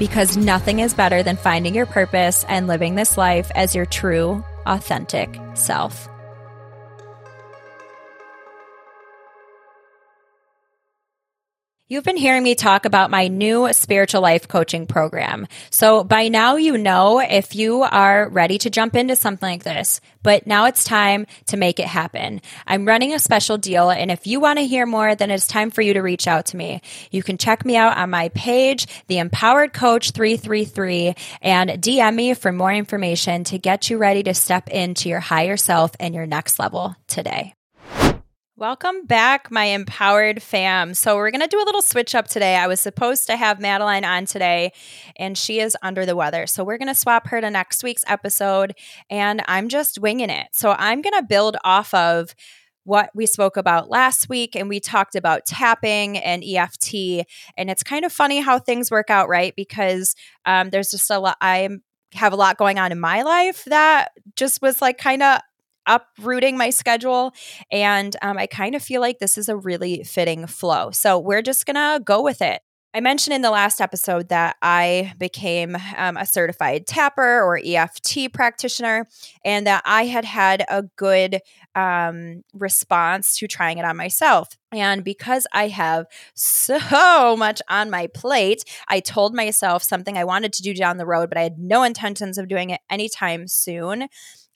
because nothing is better than finding your purpose and living this life as your true, authentic self. You've been hearing me talk about my new spiritual life coaching program. So by now, you know if you are ready to jump into something like this, but now it's time to make it happen. I'm running a special deal. And if you want to hear more, then it's time for you to reach out to me. You can check me out on my page, the empowered coach 333 and DM me for more information to get you ready to step into your higher self and your next level today. Welcome back, my empowered fam. So, we're going to do a little switch up today. I was supposed to have Madeline on today, and she is under the weather. So, we're going to swap her to next week's episode, and I'm just winging it. So, I'm going to build off of what we spoke about last week, and we talked about tapping and EFT. And it's kind of funny how things work out, right? Because um, there's just a lot, I have a lot going on in my life that just was like kind of uprooting my schedule. And um, I kind of feel like this is a really fitting flow. So we're just going to go with it. I mentioned in the last episode that I became um, a certified tapper or EFT practitioner, and that I had had a good um, response to trying it on myself. And because I have so much on my plate, I told myself something I wanted to do down the road, but I had no intentions of doing it anytime soon.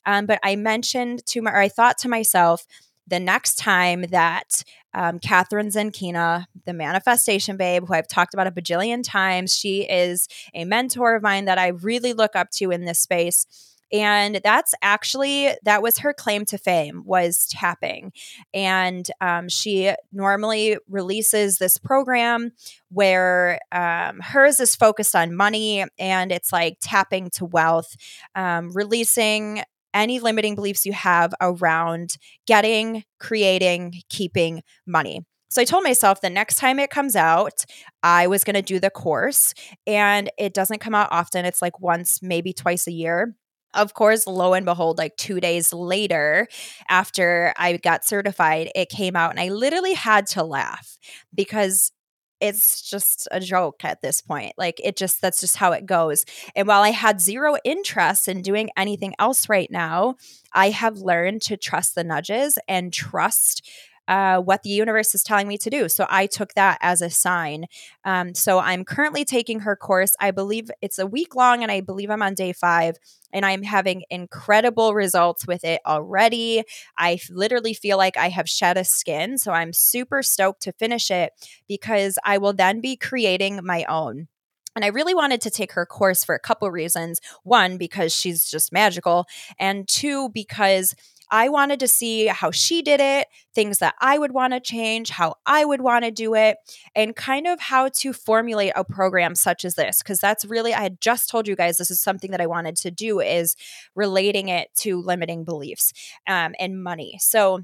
Um, but I mentioned to my, or I thought to myself, the next time that um, Kathrin Zenkina, the manifestation babe, who I've talked about a bajillion times, she is a mentor of mine that I really look up to in this space. And that's actually that was her claim to fame was tapping. And um, she normally releases this program where um, hers is focused on money and it's like tapping to wealth um, releasing any limiting beliefs you have around getting, creating, keeping money. So I told myself the next time it comes out, I was going to do the course. And it doesn't come out often, it's like once, maybe twice a year. Of course, lo and behold, like two days later, after I got certified, it came out, and I literally had to laugh because it's just a joke at this point. Like it just that's just how it goes. And while I had zero interest in doing anything else right now, I have learned to trust the nudges and trust uh, what the universe is telling me to do. So I took that as a sign. Um, so I'm currently taking her course. I believe it's a week long, and I believe I'm on day five. And I'm having incredible results with it already. I literally feel like I have shed a skin. So I'm super stoked to finish it because I will then be creating my own. And I really wanted to take her course for a couple reasons. One, because she's just magical. And two, because I wanted to see how she did it, things that I would want to change, how I would want to do it, and kind of how to formulate a program such as this. Because that's really, I had just told you guys this is something that I wanted to do is relating it to limiting beliefs um, and money. So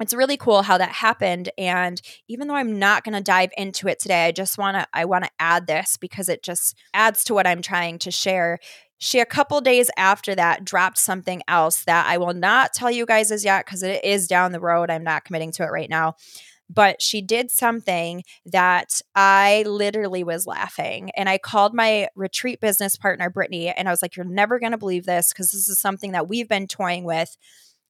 it's really cool how that happened and even though i'm not going to dive into it today i just want to i want to add this because it just adds to what i'm trying to share she, a couple days after that, dropped something else that I will not tell you guys as yet because it is down the road. I'm not committing to it right now. But she did something that I literally was laughing. And I called my retreat business partner, Brittany, and I was like, You're never going to believe this because this is something that we've been toying with.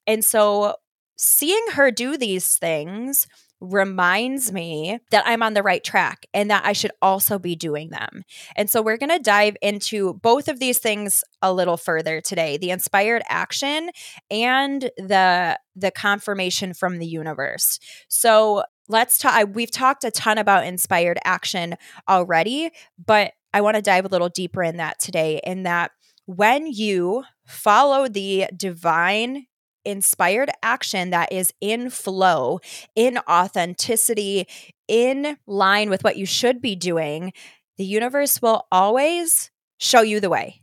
And so seeing her do these things reminds me that I'm on the right track and that I should also be doing them. And so we're going to dive into both of these things a little further today, the inspired action and the the confirmation from the universe. So let's talk we've talked a ton about inspired action already, but I want to dive a little deeper in that today in that when you follow the divine inspired action that is in flow, in authenticity, in line with what you should be doing, the universe will always show you the way.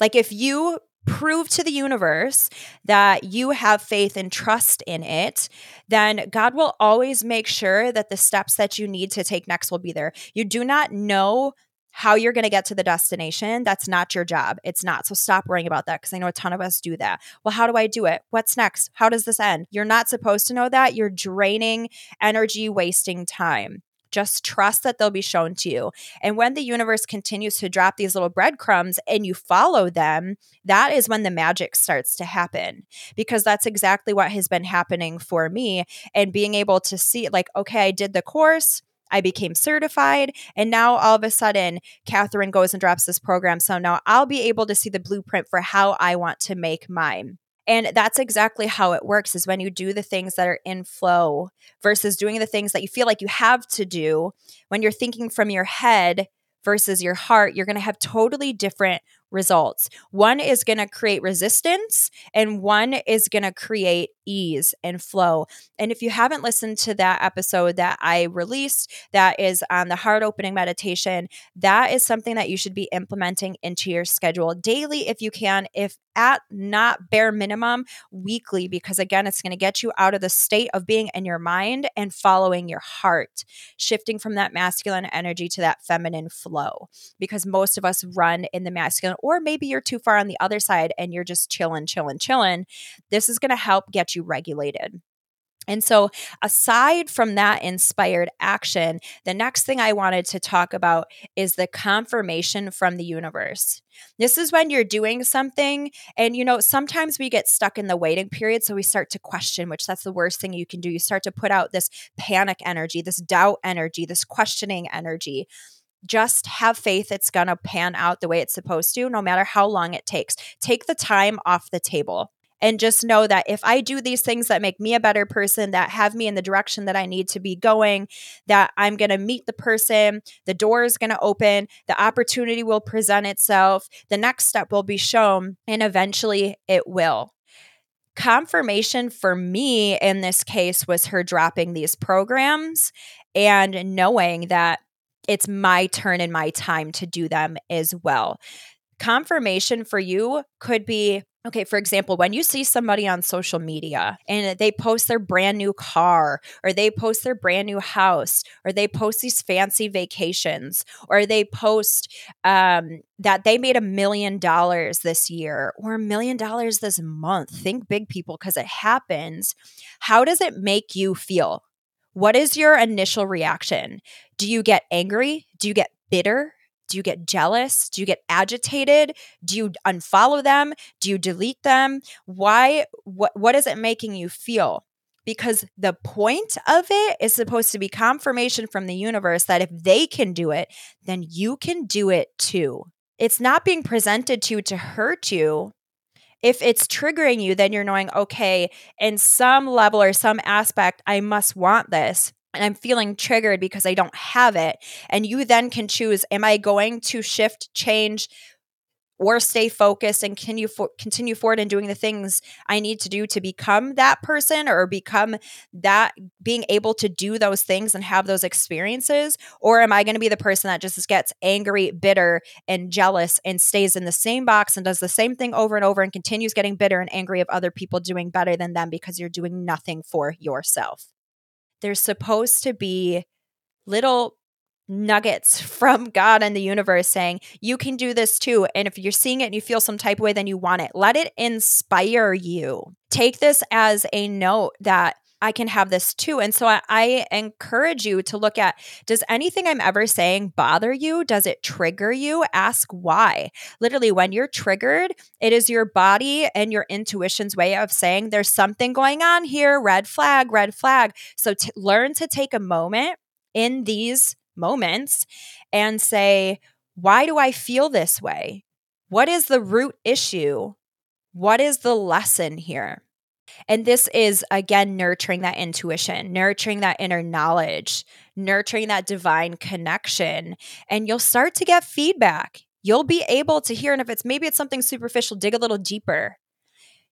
Like if you prove to the universe that you have faith and trust in it, then God will always make sure that the steps that you need to take next will be there. You do not know how you're going to get to the destination. That's not your job. It's not. So stop worrying about that because I know a ton of us do that. Well, how do I do it? What's next? How does this end? You're not supposed to know that. You're draining energy, wasting time. Just trust that they'll be shown to you. And when the universe continues to drop these little breadcrumbs and you follow them, that is when the magic starts to happen. Because that's exactly what has been happening for me. And being able to see, like, okay, I did the course. I became certified. And now all of a sudden, Kathrin goes and drops this program. So now I'll be able to see the blueprint for how I want to make mine. And that's exactly how it works is when you do the things that are in flow versus doing the things that you feel like you have to do. When you're thinking from your head versus your heart, you're going to have totally different results. One is going to create resistance and one is going to create ease and flow. And if you haven't listened to that episode that I released, that is on the heart opening meditation, that is something that you should be implementing into your schedule daily if you can, if at not bare minimum weekly, because again, it's going to get you out of the state of being in your mind and following your heart, shifting from that masculine energy to that feminine flow. Because most of us run in the masculine or maybe you're too far on the other side and you're just chilling, chilling, chilling. This is going to help get you regulated. And so, aside from that inspired action, the next thing I wanted to talk about is the confirmation from the universe. This is when you're doing something, and you know, sometimes we get stuck in the waiting period. So we start to question, which that's the worst thing you can do. You start to put out this panic energy, this doubt energy, this questioning energy just have faith it's going to pan out the way it's supposed to, no matter how long it takes. Take the time off the table and just know that if I do these things that make me a better person, that have me in the direction that I need to be going, that I'm going to meet the person, the door is going to open, the opportunity will present itself, the next step will be shown, and eventually it will. Confirmation for me in this case was her dropping these programs and knowing that it's my turn and my time to do them as well. Confirmation for you could be Okay, for example, when you see somebody on social media and they post their brand new car, or they post their brand new house, or they post these fancy vacations, or they post um, that they made a million dollars this year or a million dollars this month, think big people because it happens. How does it make you feel? What is your initial reaction? Do you get angry? Do you get bitter? Do you get jealous? Do you get agitated? Do you unfollow them? Do you delete them? Why what what is it making you feel? Because the point of it is supposed to be confirmation from the universe that if they can do it, then you can do it too. It's not being presented to you to hurt you. If it's triggering you, then you're knowing, okay, in some level or some aspect, I must want this and I'm feeling triggered because I don't have it. And you then can choose am I going to shift, change, or stay focused and continue for, continue forward in doing the things I need to do to become that person or become that being able to do those things and have those experiences or am I going to be the person that just gets angry, bitter and jealous and stays in the same box and does the same thing over and over and continues getting bitter and angry of other people doing better than them because you're doing nothing for yourself there's supposed to be little nuggets from God and the universe saying, you can do this too. And if you're seeing it and you feel some type of way, then you want it. Let it inspire you. Take this as a note that I can have this too. And so I, I, encourage you to look at does anything I'm ever saying bother you? Does it trigger you? Ask why. Literally, when you're triggered, it is your body and your intuition's way of saying there's something going on here, red flag, red flag. So t- learn to take a moment in these moments and say, why do I feel this way? What is the root issue? What is the lesson here? And this is, again, nurturing that intuition, nurturing that inner knowledge, nurturing that divine connection. And you'll start to get feedback. You'll be able to hear. And if it's maybe it's something superficial, dig a little deeper.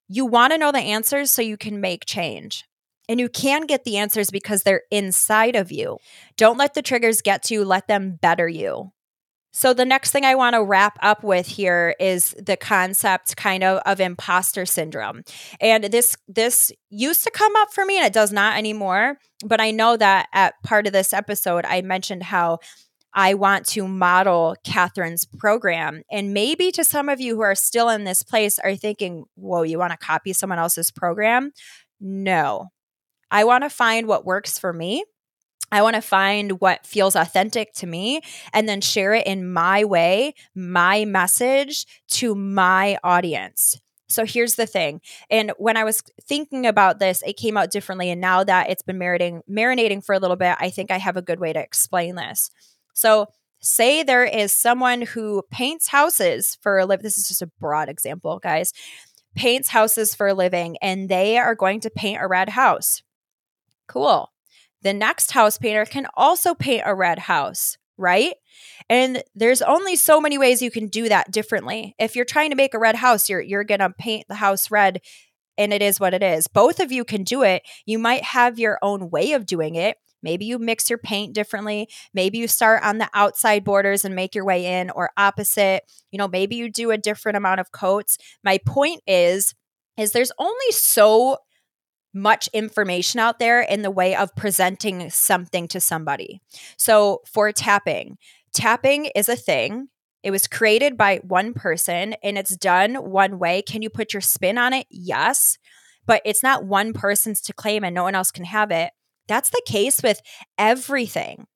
You want to know the answers so you can make change. And you can get the answers because they're inside of you. Don't let the triggers get to you, let them better you. So the next thing I want to wrap up with here is the concept kind of of imposter syndrome. And this this used to come up for me and it does not anymore, but I know that at part of this episode I mentioned how I want to model Kathrin's program. And maybe to some of you who are still in this place are thinking, whoa, you want to copy someone else's program? No. I want to find what works for me I want to find what feels authentic to me and then share it in my way, my message to my audience. So here's the thing. And when I was thinking about this, it came out differently. And now that it's been marinating, marinating for a little bit, I think I have a good way to explain this. So say there is someone who paints houses for a living. This is just a broad example, guys. Paints houses for a living, and they are going to paint a red house. Cool the next house painter can also paint a red house, right? And there's only so many ways you can do that differently. If you're trying to make a red house, you're you're going to paint the house red and it is what it is. Both of you can do it. You might have your own way of doing it. Maybe you mix your paint differently. Maybe you start on the outside borders and make your way in or opposite. You know, maybe you do a different amount of coats. My point is is there's only so much information out there in the way of presenting something to somebody. So, for tapping, tapping is a thing. It was created by one person and it's done one way. Can you put your spin on it? Yes. But it's not one person's to claim and no one else can have it. That's the case with everything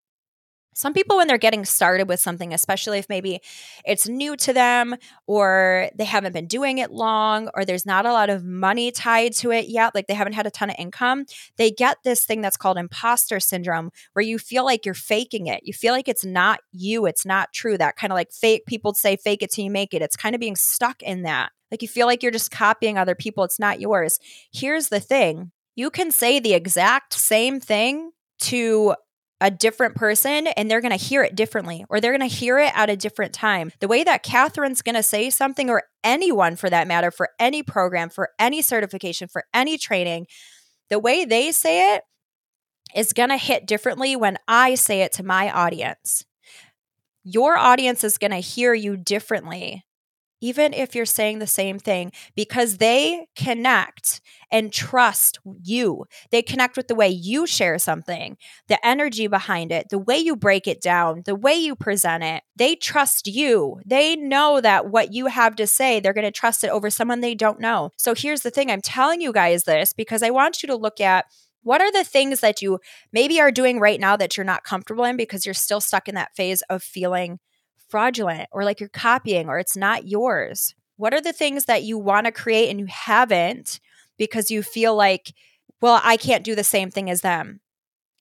some people when they're getting started with something especially if maybe it's new to them or they haven't been doing it long or there's not a lot of money tied to it yet like they haven't had a ton of income they get this thing that's called imposter syndrome where you feel like you're faking it. You feel like it's not you it's not true that kind of like fake people say fake it till you make it. It's kind of being stuck in that. Like you feel like you're just copying other people it's not yours. Here's the thing you can say the exact same thing to a different person and they're going to hear it differently or they're going to hear it at a different time. The way that Kathrin's going to say something, or anyone for that matter, for any program, for any certification, for any training, the way they say it is going to hit differently when I say it to my audience. Your audience is going to hear you differently even if you're saying the same thing, because they connect and trust you. They connect with the way you share something, the energy behind it, the way you break it down, the way you present it. They trust you. They know that what you have to say, they're going to trust it over someone they don't know. So here's the thing I'm telling you guys this because I want you to look at what are the things that you maybe are doing right now that you're not comfortable in because you're still stuck in that phase of feeling fraudulent or like you're copying or it's not yours? What are the things that you want to create and you haven't because you feel like, well, I can't do the same thing as them?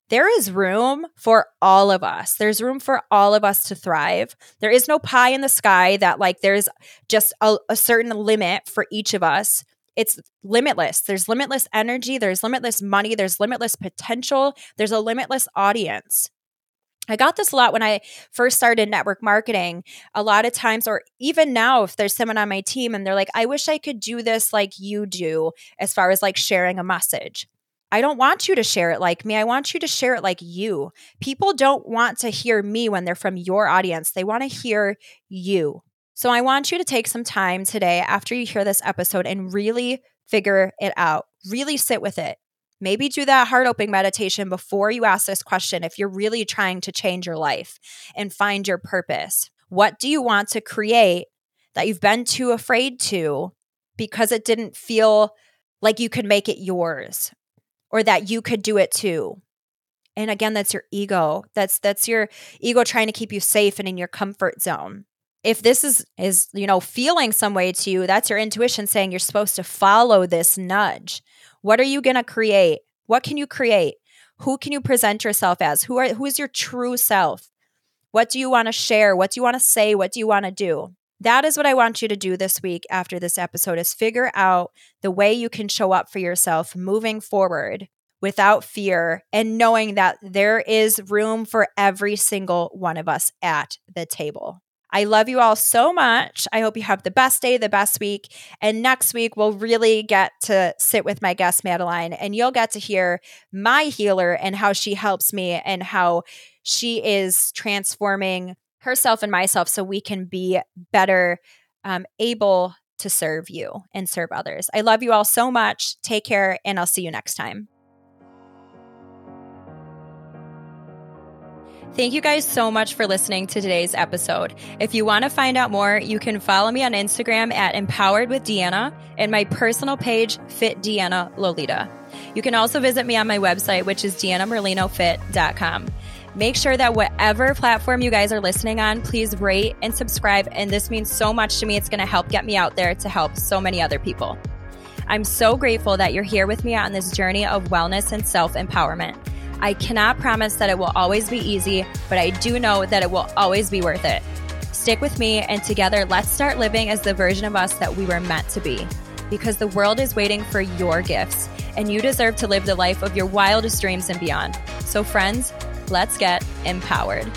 There is room for all of us. There's room for all of us to thrive. There is no pie in the sky that, like, there's just a, a certain limit for each of us it's limitless. There's limitless energy, there's limitless money, there's limitless potential, there's a limitless audience. I got this a lot when I first started network marketing. A lot of times, or even now, if there's someone on my team and they're like, I wish I could do this like you do, as far as like sharing a message. I don't want you to share it like me. I want you to share it like you. People don't want to hear me when they're from your audience, they want to hear you. So I want you to take some time today after you hear this episode and really figure it out, really sit with it. Maybe do that heart opening meditation before you ask this question if you're really trying to change your life and find your purpose. What do you want to create that you've been too afraid to because it didn't feel like you could make it yours or that you could do it too? And again, that's your ego. That's that's your ego trying to keep you safe and in your comfort zone. If this is is, you know, feeling some way to you, that's your intuition saying you're supposed to follow this nudge. What are you going to create? What can you create? Who can you present yourself as? Who are who is your true self? What do you want to share? What do you want to say? What do you want to do? That is what I want you to do this week after this episode is figure out the way you can show up for yourself moving forward without fear and knowing that there is room for every single one of us at the table. I love you all so much. I hope you have the best day, the best week. And next week, we'll really get to sit with my guest, Madeline, and you'll get to hear my healer and how she helps me and how she is transforming herself and myself so we can be better um, able to serve you and serve others. I love you all so much. Take care, and I'll see you next time. Thank you guys so much for listening to today's episode. If you want to find out more, you can follow me on Instagram at Empowered with Deanna and my personal page, Fit Deanna Lolita. You can also visit me on my website, which is deannamerlinofit.com. Make sure that whatever platform you guys are listening on, please rate and subscribe. And this means so much to me. It's going to help get me out there to help so many other people. I'm so grateful that you're here with me on this journey of wellness and self empowerment. I cannot promise that it will always be easy, but I do know that it will always be worth it. Stick with me, and together, let's start living as the version of us that we were meant to be. Because the world is waiting for your gifts, and you deserve to live the life of your wildest dreams and beyond. So, friends, let's get empowered.